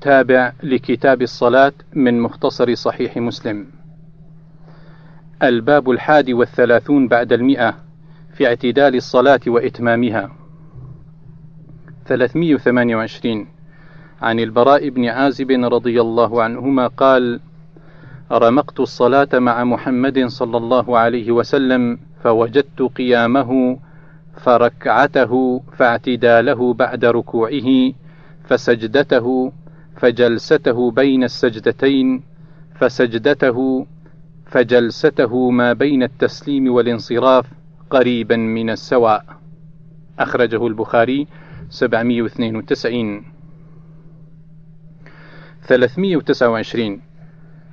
تابع لكتاب الصلاة من مختصر صحيح مسلم. الباب الحادي والثلاثون بعد المئة في اعتدال الصلاة وإتمامها. 328 عن البراء بن عازب رضي الله عنهما قال: رمقت الصلاة مع محمد صلى الله عليه وسلم فوجدت قيامه فركعته فاعتداله بعد ركوعه فسجدته فجلسته بين السجدتين فسجدته فجلسته ما بين التسليم والانصراف قريبا من السواء. أخرجه البخاري 792 329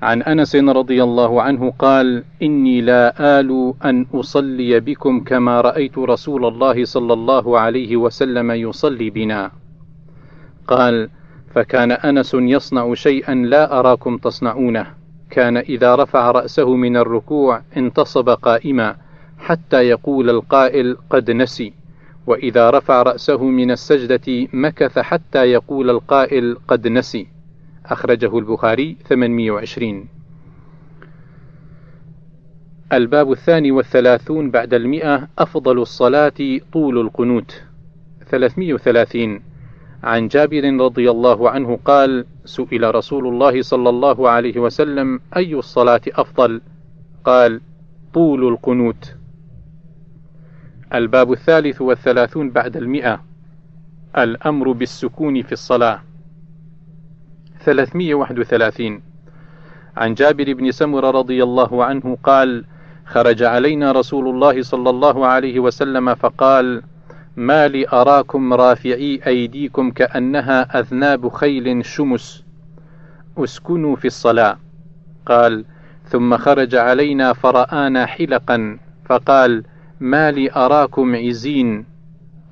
عن أنس رضي الله عنه قال إني لا آل أن أصلي بكم كما رأيت رسول الله صلى الله عليه وسلم يصلي بنا. قال فكان أنس يصنع شيئا لا أراكم تصنعونه. كان إذا رفع رأسه من الركوع انتصب قائما حتى يقول القائل قد نسي. وإذا رفع رأسه من السجدة مكث حتى يقول القائل قد نسي. أخرجه البخاري 820 الباب الثاني والثلاثون بعد المئة أفضل الصلاة طول القنوت. 330 عن جابر رضي الله عنه قال سئل رسول الله صلى الله عليه وسلم أي الصلاة أفضل؟ قال طول القنوت. الباب الثالث والثلاثون بعد المئة. الأمر بالسكون في الصلاة. 331 عن جابر بن سمر رضي الله عنه قال خرج علينا رسول الله صلى الله عليه وسلم فقال ما لي أراكم رافعي أيديكم كأنها أذناب خيل شمس. أسكنوا في الصلاة. قال ثم خرج علينا فرآنا حلقا. فقال ما لي أراكم عزين.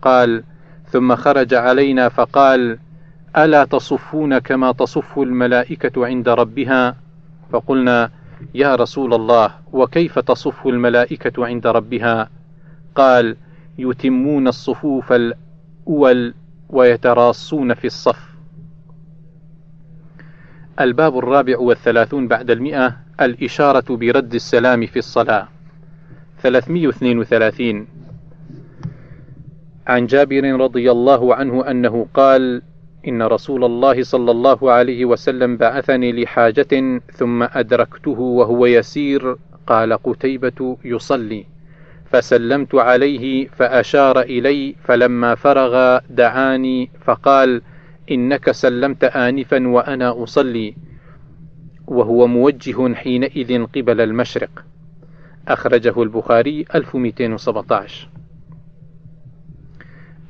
قال ثم خرج علينا فقال ألا تصفون كما تصف الملائكة عند ربها؟ فقلنا يا رسول الله وكيف تصف الملائكة عند ربها؟ قال يتمون الصفوف الأول ويتراصون في الصف. الباب الرابع والثلاثون بعد المئة الإشارة برد السلام في الصلاة. 332 عن جابر رضي الله عنه أنه قال إن رسول الله صلى الله عليه وسلم بعثني لحاجة ثم أدركته وهو يسير قال قتيبة يصلي. فسلمت عليه فأشار إلي فلما فرغ دعاني فقال إنك سلمت آنفا وأنا أصلي. وهو موجه حينئذ قبل المشرق. أخرجه البخاري 1217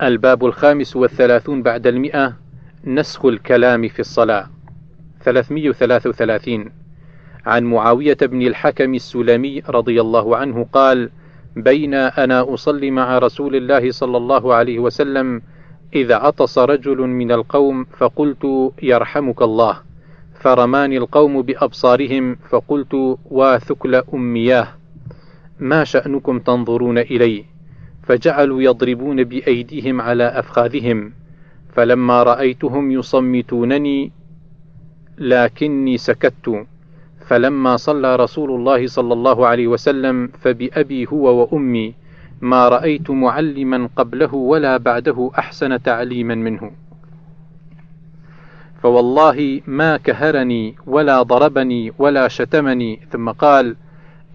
الباب الخامس والثلاثون بعد المئة نسخ الكلام في الصلاة. 333 عن معاوية بن الحكم السلمي رضي الله عنه قال: بين أنا أصلي مع رسول الله صلى الله عليه وسلم إذا عطس رجل من القوم فقلت يرحمك الله، فرماني القوم بأبصارهم فقلت واثكل أمياه، ما شأنكم تنظرون إلي؟ فجعلوا يضربون بأيديهم على أفخاذهم، فلما رأيتهم يصمتونني لكني سكت. فلما صلى رسول الله صلى الله عليه وسلم فبأبي هو وأمي ما رأيت معلما قبله ولا بعده أحسن تعليما منه. فوالله ما كهرني ولا ضربني ولا شتمني. ثم قال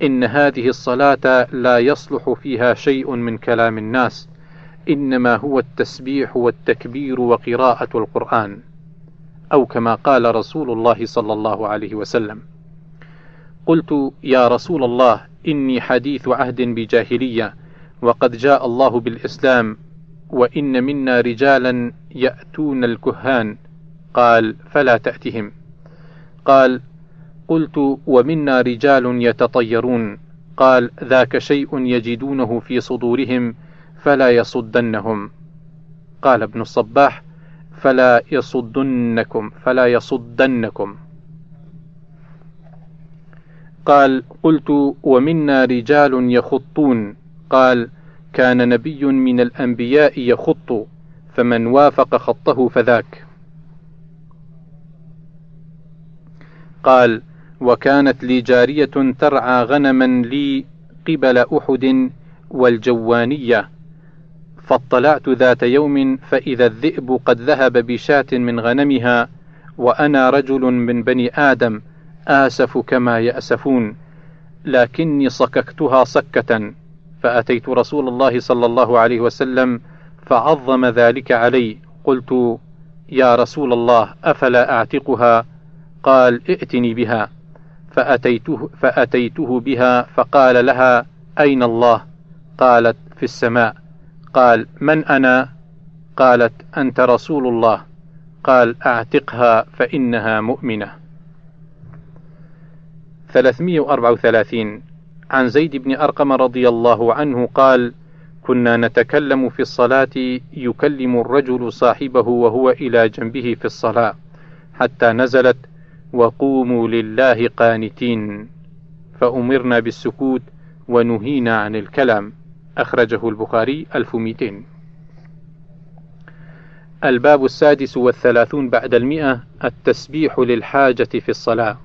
إن هذه الصلاة لا يصلح فيها شيء من كلام الناس إنما هو التسبيح والتكبير وقراءة القرآن أو كما قال رسول الله صلى الله عليه وسلم. قلت يا رسول الله إني حديث عهد بجاهلية وقد جاء الله بالإسلام وإن منا رجالا يأتون الكهان. قال فلا تأتهم. قال قلت ومنا رجال يتطيرون. قال ذاك شيء يجدونه في صدورهم فلا يصدنهم. قال ابن الصباح فلا يصدنكم فلا يصدنكم. قال قلت ومنا رجال يخطون. قال كان نبي من الأنبياء يخط فمن وافق خطه فذاك. قال وكانت لي جارية ترعى غنما لي قبل أحد والجوانية. فاطلعت ذات يوم فإذا الذئب قد ذهب بشاة من غنمها وأنا رجل من بني آدم. آسف كما يأسفون لكني صككتها صكة فأتيت رسول الله صلى الله عليه وسلم فعظم ذلك علي قلت يا رسول الله أفلا أعتقها؟ قال ائتني بها. فأتيته, فأتيته بها فقال لها أين الله؟ قالت في السماء. قال من أنا؟ قالت أنت رسول الله. قال أعتقها فإنها مؤمنة. 334 عن زيد بن أرقم رضي الله عنه قال كنا نتكلم في الصلاة يكلم الرجل صاحبه وهو إلى جنبه في الصلاة حتى نزلت وقوموا لله قانتين فأمرنا بالسكوت ونهينا عن الكلام. أخرجه البخاري 1200 الباب السادس والثلاثون بعد المئة التسبيح للحاجة في الصلاة.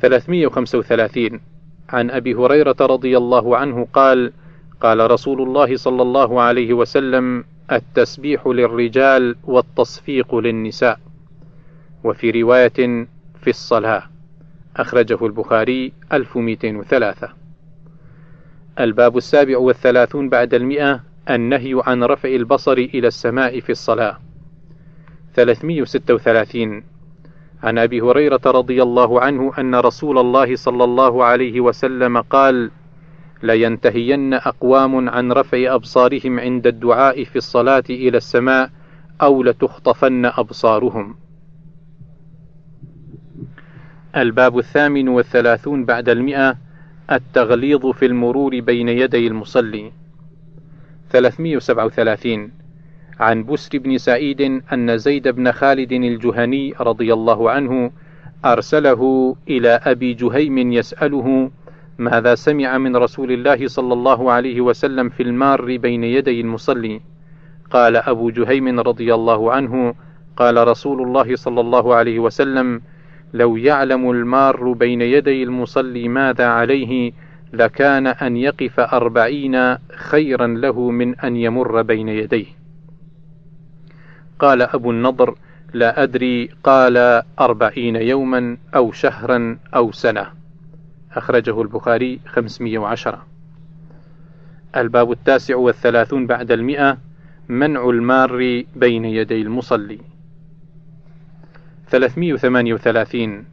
335 عن أبي هريرة رضي الله عنه قال قال رسول الله صلى الله عليه وسلم التسبيح للرجال والتصفيق للنساء. وفي رواية في الصلاة. أخرجه البخاري 1203 الباب السابع والثلاثون بعد المئة النهي عن رفع البصر إلى السماء في الصلاة. 336 عن أبي هريرة رضي الله عنه أن رسول الله صلى الله عليه وسلم قال لينتهين أقوام عن رفع أبصارهم عند الدعاء في الصلاة إلى السماء أو لتخطفن أبصارهم. الباب الثامن والثلاثون بعد المئة التغليظ في المرور بين يدي المصلي. 337 عن بسر بن سعيد أن زيد بن خالد الجهني رضي الله عنه أرسله إلى أبي جهيم يسأله ماذا سمع من رسول الله صلى الله عليه وسلم في المار بين يدي المصلي؟ قال أبو جهيم رضي الله عنه قال رسول الله صلى الله عليه وسلم لو يعلم المار بين يدي المصلي ماذا عليه لكان أن يقف أربعين خيرا له من أن يمر بين يديه. قال أبو النضر لا أدري قال أربعين يوما أو شهرا أو سنة. أخرجه البخاري خمسمية وعشرة. الباب التاسع والثلاثون بعد المئة منع المار بين يدي المصلي. 338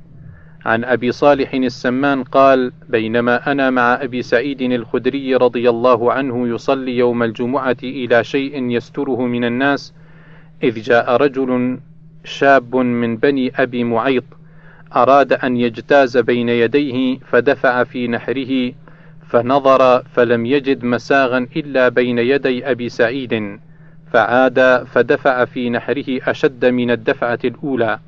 عن أبي صالح السمان قال بينما أنا مع أبي سعيد الخدري رضي الله عنه يصلي يوم الجمعة إلى شيء يستره من الناس إذ جاء رجل شاب من بني أبي معيط أراد أن يجتاز بين يديه فدفع في نحره فنظر فلم يجد مساغا إلا بين يدي أبي سعيد فعاد فدفع في نحره أشد من الدفعة الأولى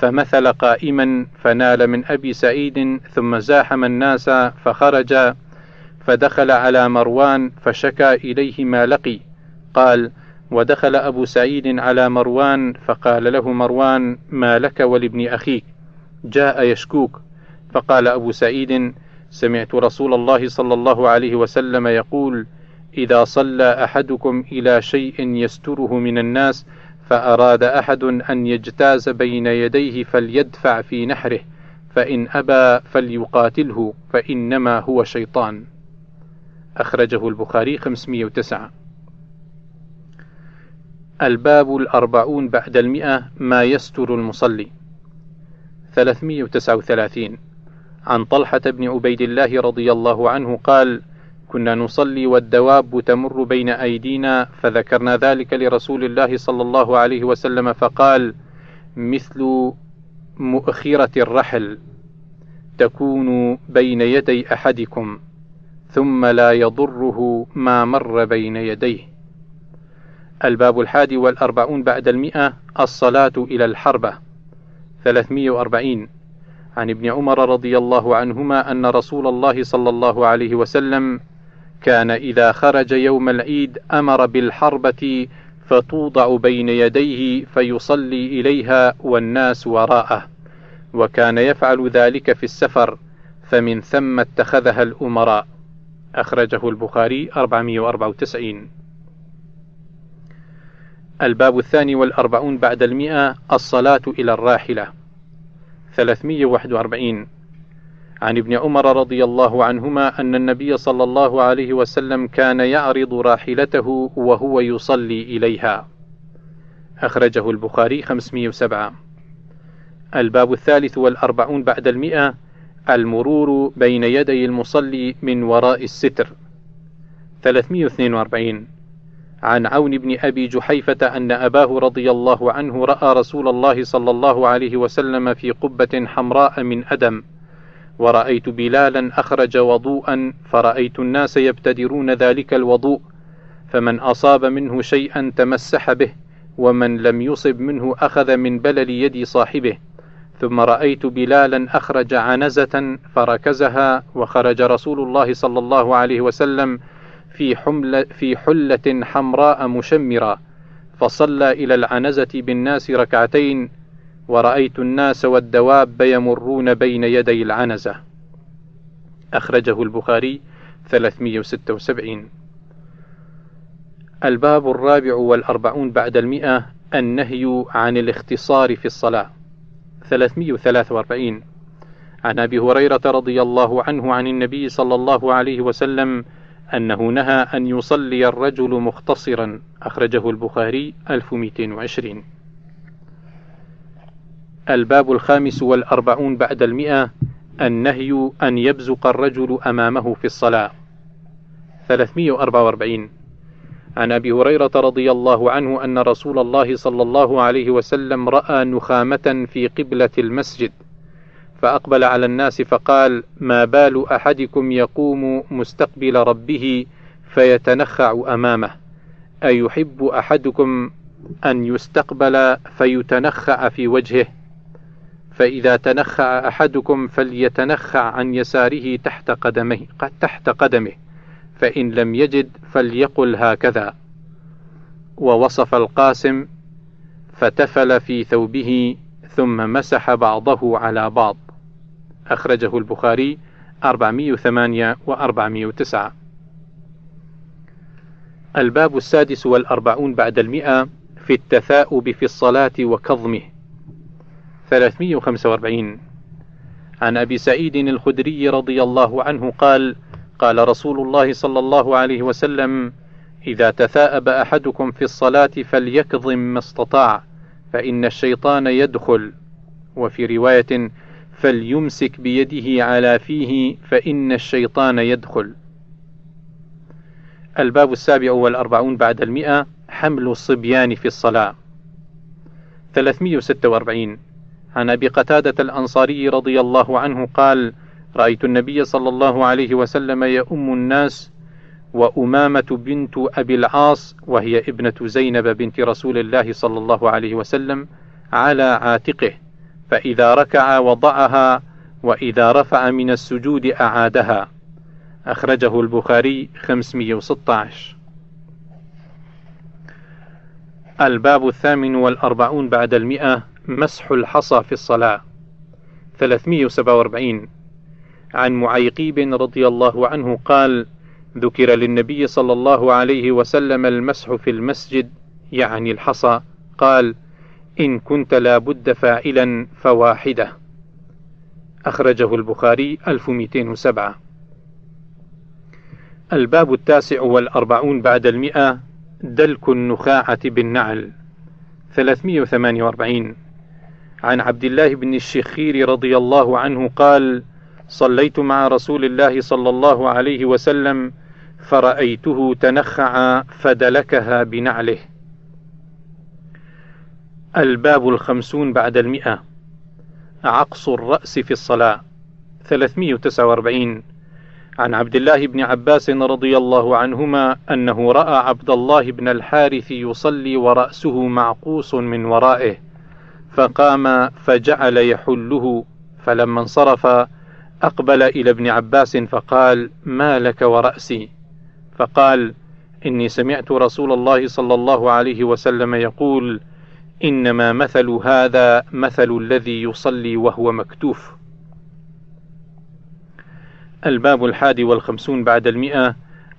فمثل قائما فنال من أبي سعيد ثم زاحم الناس فخرج فدخل على مروان فشكى إليه ما لقي قال ودخل أبو سعيد على مروان فقال له مروان ما لك ولابن أخيك؟ جاء يشكوك. فقال أبو سعيد سمعت رسول الله صلى الله عليه وسلم يقول إذا صلى أحدكم إلى شيء يستره من الناس فأراد أحد أن يجتاز بين يديه فليدفع في نحره فإن أبى فليقاتله فإنما هو شيطان. أخرجه البخاري 509 الباب الأربعون بعد المئة ما يستر المصلي. 339 عن طلحة بن عبيد الله رضي الله عنه قال كنا نصلي والدواب تمر بين أيدينا فذكرنا ذلك لرسول الله صلى الله عليه وسلم فقال مثل مؤخرة الرحل تكون بين يدي أحدكم ثم لا يضره ما مر بين يديه. الباب الحادي والأربعون بعد المئة الصلاة إلى الحربة. 340 عن ابن عمر رضي الله عنهما أن رسول الله صلى الله عليه وسلم كان إذا خرج يوم العيد أمر بالحربة فتوضع بين يديه فيصلي إليها والناس وراءه وكان يفعل ذلك في السفر فمن ثم اتخذها الأمراء. أخرجه البخاري 494 الباب الثاني والأربعون بعد المئة الصلاة إلى الراحلة. 341 عن ابن عمر رضي الله عنهما أن النبي صلى الله عليه وسلم كان يعرض راحلته وهو يصلي إليها. أخرجه البخاري 507 الباب الثالث والأربعون بعد المئة المرور بين يدي المصلي من وراء الستر. 342 عن عون بن أبي جحيفة أن أباه رضي الله عنه رأى رسول الله صلى الله عليه وسلم في قبة حمراء من أدم. ورأيت بلالا أخرج وضوءا فرأيت الناس يبتدرون ذلك الوضوء فمن أصاب منه شيئا تمسح به ومن لم يصب منه أخذ من بلل يد صاحبه. ثم رأيت بلالا أخرج عنزة فركزها وخرج رسول الله صلى الله عليه وسلم في, حمل في حلة حمراء مشمرة فصلى إلى العنزة بالناس ركعتين ورأيت الناس والدواب يمرون بين يدي العنزة. أخرجه البخاري 376 الباب الرابع والأربعون بعد المئة النهي عن الاختصار في الصلاة. 343 عن أبي هريرة رضي الله عنه عن النبي صلى الله عليه وسلم أنه نهى أن يصلي الرجل مختصرا. أخرجه البخاري 1220 الباب الخامس والأربعون بعد المئة. النهي أن يبزق الرجل أمامه في الصلاة. 344 عن أبي هريرة رضي الله عنه أن رسول الله صلى الله عليه وسلم رأى نخامة في قبلة المسجد. فأقبل على الناس فقال ما بال أحدكم يقوم مستقبل ربه فيتنخع أمامه؟ أيحب أحدكم أن يستقبل فيتنخع في وجهه؟ فإذا تنخع أحدكم فليتنخع عن يساره تحت قدمه تحت قدمه فإن لم يجد فليقل هكذا. ووصف القاسم فتفل في ثوبه ثم مسح بعضه على بعض. أخرجه البخاري 408 و 409 الباب السادس والأربعون بعد المئة في التثاؤب في الصلاة وكظمه. 345 عن أبي سعيد الخدري رضي الله عنه قال قال رسول الله صلى الله عليه وسلم إذا تثاءب أحدكم في الصلاة فليكظم ما استطاع فإن الشيطان يدخل. وفي رواية فليمسك بيده على فيه فإن الشيطان يدخل. الباب السابع والأربعون بعد المئة حمل الصبيان في الصلاة. 346 عن أبي قتادة الأنصاري رضي الله عنه قال رأيت النبي صلى الله عليه وسلم يؤم الناس وأمامة بنت أبي العاص وهي ابنة زينب بنت رسول الله صلى الله عليه وسلم على عاتقه. فإذا ركع وضعها وإذا رفع من السجود أعادها. أخرجه البخاري 516 الباب الثامن والأربعون بعد المئة مسح الحصى في الصلاة. 347 عن معيقيب رضي الله عنه قال ذكر للنبي صلى الله عليه وسلم المسح في المسجد يعني الحصى قال إن كنت لابد فاعلا فواحدة. أخرجه البخاري 1207 الباب التاسع والأربعون بعد المئة دلك النخاعة بالنعل. 348 عن عبد الله بن الشخير رضي الله عنه قال صليت مع رسول الله صلى الله عليه وسلم فرأيته تنخع فدلكها بنعله. الباب الخمسون بعد المئة. عقص الرأس في الصلاة. 349 عن عبد الله بن عباس رضي الله عنهما أنه رأى عبد الله بن الحارث يصلي ورأسه معقوس من ورائه فقام فجعل يحله. فلما انصرف أقبل إلى ابن عباس فقال ما لك ورأسي؟ فقال إني سمعت رسول الله صلى الله عليه وسلم يقول إنما مثل هذا مثل الذي يصلي وهو مكتوف. الباب الحادي والخمسون بعد المئة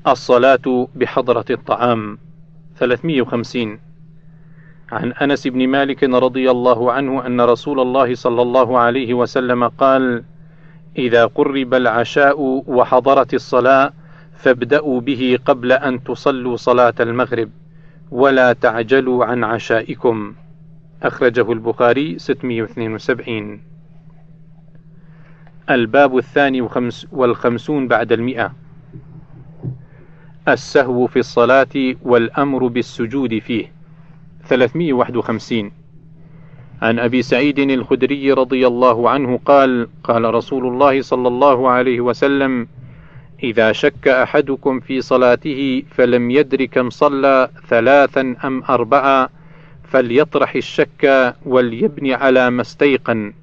الصلاة بحضرة الطعام. 350 عن أنس بن مالك رضي الله عنه أن رسول الله صلى الله عليه وسلم قال إذا قرب العشاء وحضرت الصلاة فابدأوا به قبل أن تصلوا صلاة المغرب ولا تعجلوا عن عشائكم. أخرجه البخاري 672 الباب الثاني وخمس والخمسون بعد المئة. السهو في الصلاة والأمر بالسجود فيه. 351 عن أبي سعيد الخدري رضي الله عنه قال قال رسول الله صلى الله عليه وسلم إذا شك أحدكم في صلاته فلم يدر كم صلى ثلاثا أم أربعا فليطرح الشك وليبني على ما استيقن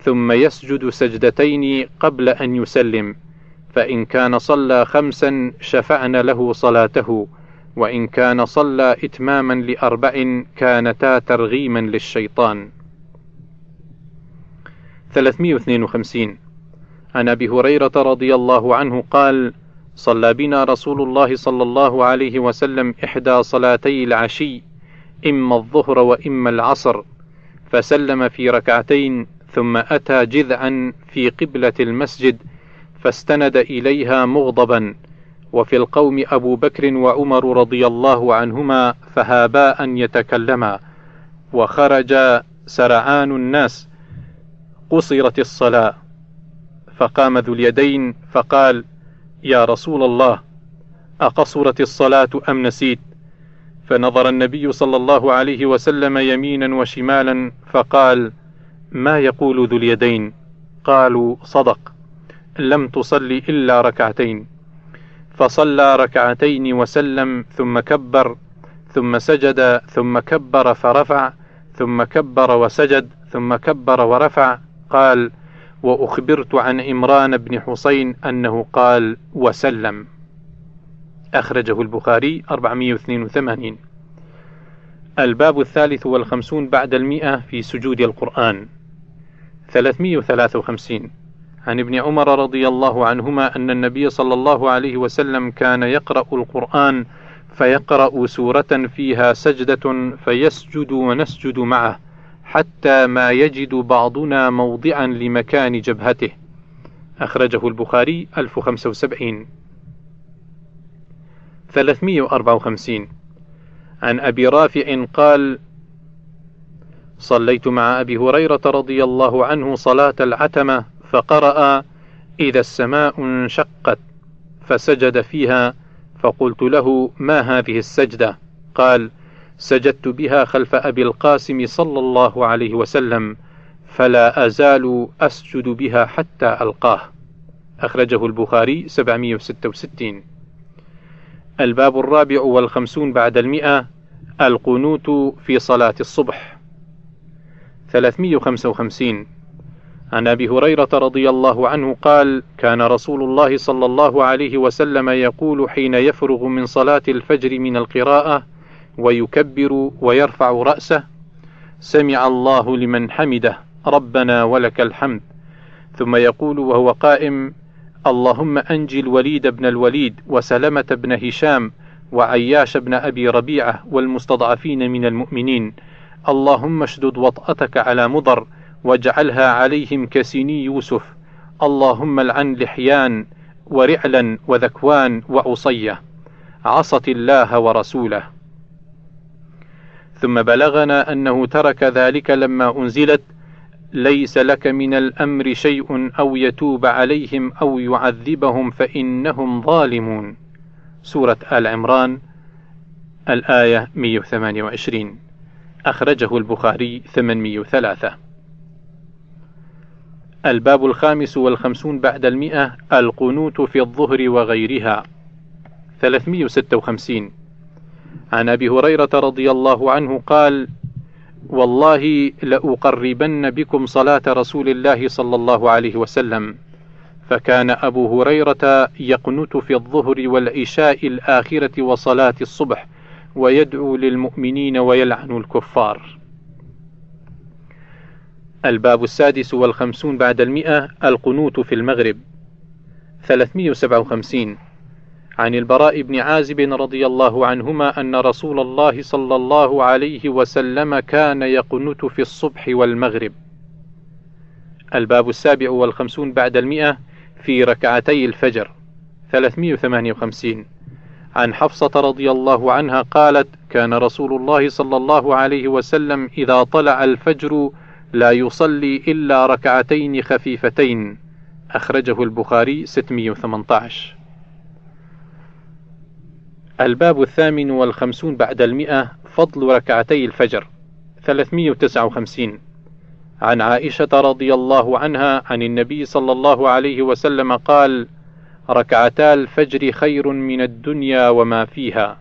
ثم يسجد سجدتين قبل أن يسلم فإن كان صلى خمسا شفعن له صلاته وإن كان صلى إتماما لأربع كانتا ترغيما للشيطان. 352 عن أبي هريرة رضي الله عنه قال صلى بنا رسول الله صلى الله عليه وسلم إحدى صلاتي العشي إما الظهر وإما العصر فسلم في ركعتين ثم أتى جذعا في قبلة المسجد فاستند إليها مغضبا. وفي القوم أبو بكر وعمر رضي الله عنهما فهابا أن يتكلما. وخرج سرعان الناس. قصرت الصلاة. فقام ذو اليدين فقال يا رسول الله أقصرت الصلاة أم نسيت؟ فنظر النبي صلى الله عليه وسلم يمينا وشمالا فقال ما يقول ذو اليدين؟ قالوا صدق لم تصل إلا ركعتين. فصلى ركعتين وسلم ثم كبر ثم سجد ثم كبر فرفع ثم كبر وسجد ثم كبر ورفع. قال وأخبرت عن إمران بن حسين أنه قال وسلم. أخرجه البخاري 482 الباب الثالث والخمسون بعد المئة في سجود القرآن. 353 عن ابن عمر رضي الله عنهما أن النبي صلى الله عليه وسلم كان يقرأ القرآن فيقرأ سورة فيها سجدة فيسجد ونسجد معه حتى ما يجد بعضنا موضعا لمكان جبهته. أخرجه البخاري 1075 354 عن أبي رافع قال صليت مع أبي هريرة رضي الله عنه صلاة العتمة فقرأ إذا السماء انشقت فسجد فيها فقلت له ما هذه السجدة؟ قال سجدت بها خلف أبي القاسم صلى الله عليه وسلم فلا أزال أسجد بها حتى ألقاه. أخرجه البخاري 766 الباب الرابع والخمسون بعد المئة القنوت في صلاة الصبح. 355 عن أبي هريرة رضي الله عنه قال كان رسول الله صلى الله عليه وسلم يقول حين يفرغ من صلاة الفجر من القراءة ويكبر ويرفع رأسه سمع الله لمن حمده ربنا ولك الحمد. ثم يقول وهو قائم اللهم أنجي الوليد بن الوليد وسلمة بن هشام وعياش بن أبي ربيعة والمستضعفين من المؤمنين. اللهم اشدد وطأتك على مضر واجعلها عليهم كسني يوسف. اللهم العن لحيان ورعلا وذكوان وعصية. عصت الله ورسوله. ثم بلغنا أنه ترك ذلك لما أنزلت ليس لك من الأمر شيء أو يتوب عليهم أو يعذبهم فإنهم ظالمون. سورة آل عمران الآية 128 أخرجه البخاري 803 الباب الخامس والخمسون بعد المئة القنوت في الظهر وغيرها. 356 عن أبي هريرة رضي الله عنه قال والله لأقربن بكم صلاة رسول الله صلى الله عليه وسلم. فكان أبو هريرة يقنت في الظهر والعشاء الآخرة وصلاة الصبح ويدعو للمؤمنين ويلعن الكفار. الباب السادس والخمسون بعد المئة القنوت في المغرب. 357 عن البراء بن عازب رضي الله عنهما أن رسول الله صلى الله عليه وسلم كان يقنت في الصبح والمغرب. الباب السابع والخمسون بعد المئة في ركعتي الفجر 358 عن حفصة رضي الله عنها قالت كان رسول الله صلى الله عليه وسلم إذا طلع الفجر لا يصلي إلا ركعتين خفيفتين. أخرجه البخاري 618 الباب الثامن والخمسون بعد المئة فضل ركعتي الفجر 359 عن عائشة رضي الله عنها عن النبي صلى الله عليه وسلم قال ركعتا الفجر خير من الدنيا وما فيها.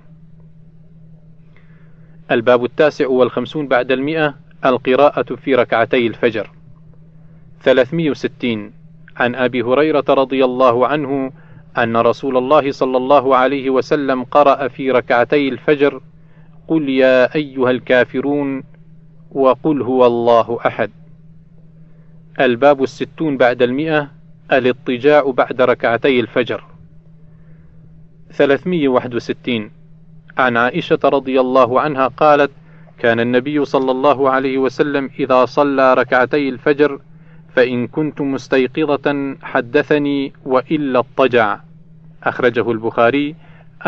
الباب التاسع والخمسون بعد المئة القراءة في ركعتي الفجر 360 عن أبي هريرة رضي الله عنه أن رسول الله صلى الله عليه وسلم قرأ في ركعتي الفجر قل يا أيها الكافرون وقل هو الله أحد. الباب الستون بعد المئة الاضطجاع بعد ركعتي الفجر. 361 عن عائشة رضي الله عنها قالت كان النبي صلى الله عليه وسلم إذا صلى ركعتي الفجر فإن كنت مستيقظة حدثني وإلا اضطجع. أخرجه البخاري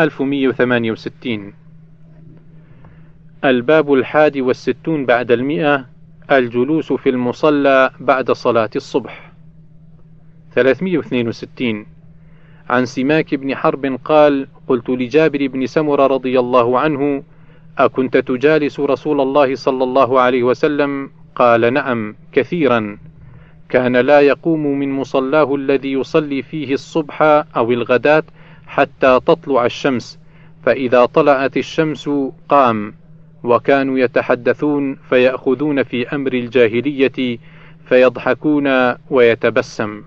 1168 الباب الحادي والستون بعد المئة الجلوس في المصلى بعد صلاة الصبح. 362 عن سماك بن حرب قال قلت لجابر بن سمر رضي الله عنه أكنت تجالس رسول الله صلى الله عليه وسلم؟ قال نعم كثيرا. كان لا يقوم من مصلاه الذي يصلي فيه الصبح أو الغداة حتى تطلع الشمس فإذا طلعت الشمس قام وكانوا يتحدثون فيأخذون في أمر الجاهلية فيضحكون ويتبسم.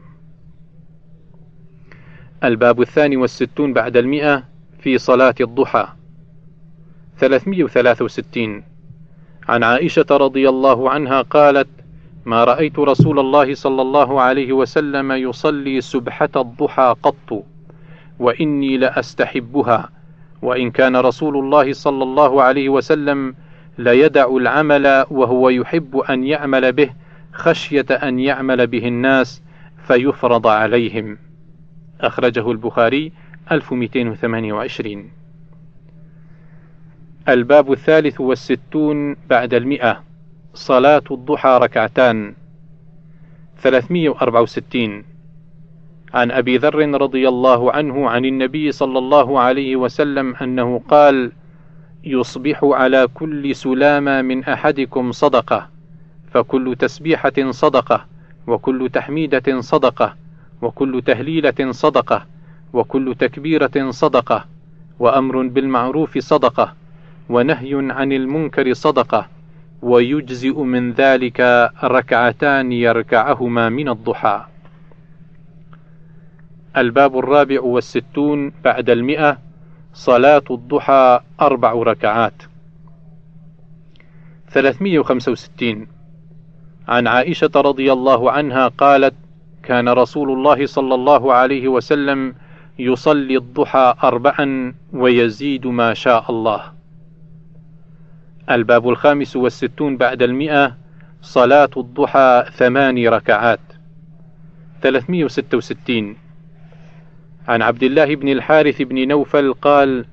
الباب الثاني والستون بعد المئة في صلاة الضحى. 363 عن عائشة رضي الله عنها قالت ما رأيت رسول الله صلى الله عليه وسلم يصلي سبحة الضحى قط وإني لأستحبها وإن كان رسول الله صلى الله عليه وسلم ليدع العمل وهو يحب أن يعمل به خشية أن يعمل به الناس فيفرض عليهم. أخرجه البخاري 1228 الباب الثالث والستون بعد المئة. صلاة الضحى ركعتان. 364 عن أبي ذر رضي الله عنه عن النبي صلى الله عليه وسلم أنه قال يصبح على كل سلامة من أحدكم صدقة فكل تسبيحة صدقة وكل تحميدة صدقة وكل تهليلة صدقة وكل تكبيرة صدقة وأمر بالمعروف صدقة ونهي عن المنكر صدقة ويجزئ من ذلك ركعتان يركعهما من الضحى. الباب الرابع والستون بعد المئة صلاة الضحى أربع ركعات. 365 عن عائشة رضي الله عنها قالت كان رسول الله صلى الله عليه وسلم يصلي الضحى أربعا ويزيد ما شاء الله. الباب الخامس والستون بعد المئة صلاة الضحى ثمان ركعات. 366 عن عبد الله بن الحارث بن نوفل قال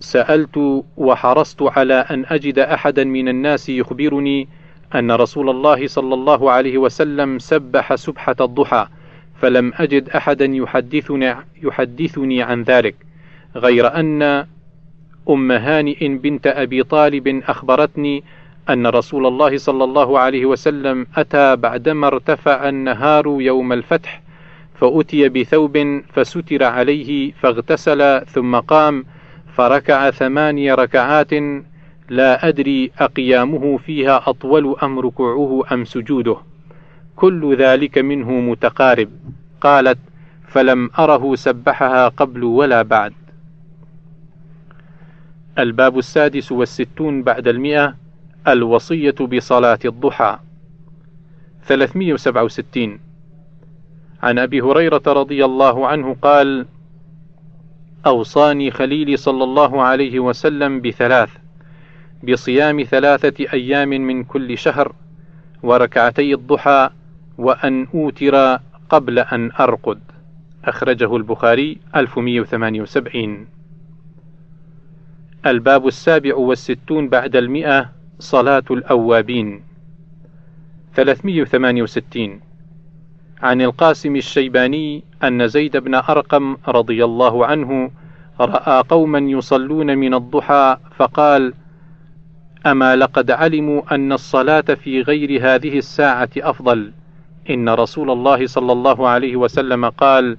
سألت وحرصت على أن أجد أحدا من الناس يخبرني أن رسول الله صلى الله عليه وسلم سبح سبحة الضحى فلم أجد أحدا يحدثني, يحدثني عن ذلك غير أن أم هانئ بنت أبي طالب أخبرتني أن رسول الله صلى الله عليه وسلم أتى بعدما ارتفع النهار يوم الفتح فأتي بثوب فستر عليه فاغتسل ثم قام فركع ثماني ركعات لا أدري أقيامه فيها أطول أم ركوعه أم سجوده. كل ذلك منه متقارب. قالت فلم أره سبحها قبل ولا بعد. الباب السادس والستون بعد المئة الوصية بصلاة الضحى. 367 عن أبي هريرة رضي الله عنه قال أوصاني خليلي صلى الله عليه وسلم بثلاث بصيام ثلاثة أيام من كل شهر وركعتي الضحى وأن أوتر قبل أن أرقد. أخرجه البخاري 1178 الباب السابع والستون بعد المئة صلاة الأوابين. 368 عن القاسم الشيباني أن زيد بن أرقم رضي الله عنه رأى قوما يصلون من الضحى فقال: أما لقد علموا أن الصلاة في غير هذه الساعة أفضل، إن رسول الله صلى الله عليه وسلم قال: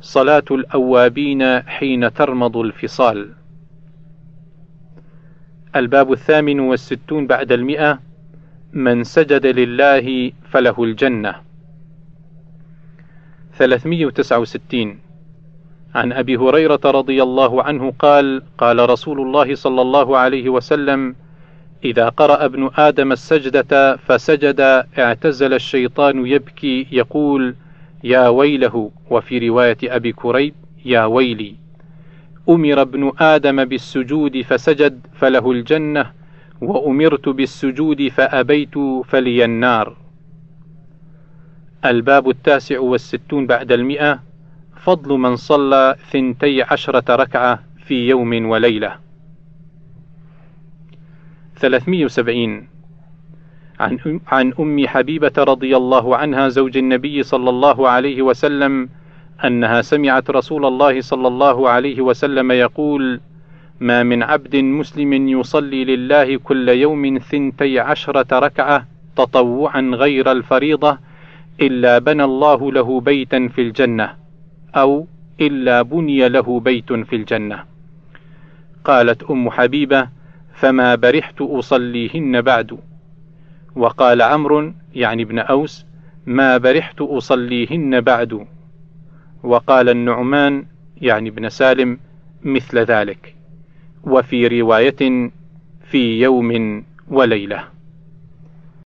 صلاة الأوابين حين ترمض الفصال. الباب الثامن والستون بعد المئة من سجد لله فله الجنة. 369 عن أبي هريرة رضي الله عنه قال قال رسول الله صلى الله عليه وسلم إذا قرأ ابن آدم السجدة فسجد اعتزل الشيطان يبكي يقول يا ويله. وفي رواية أبي كريب يا ويلي. أمر ابن آدم بالسجود فسجد فله الجنة وأمرت بالسجود فأبيت فلي النار. الباب التاسع والستون بعد المئة فضل من صلى ثنتي عشرة ركعة في يوم وليلة. 370 عن عن أم حبيبة رضي الله عنها زوج النبي صلى الله عليه وسلم أنها سمعت رسول الله صلى الله عليه وسلم يقول: ما من عبد مسلم يصلي لله كل يوم ثنتي عشرة ركعة تطوعا غير الفريضة إلا بنى الله له بيتا في الجنة أو إلا بني له بيت في الجنة. قالت أم حبيبة: فما برحت أصليهن بعد. وقال عمرو يعني ابن أوس: ما برحت أصليهن بعد. وقال النعمان يعني ابن سالم مثل ذلك. وفي رواية في يوم وليلة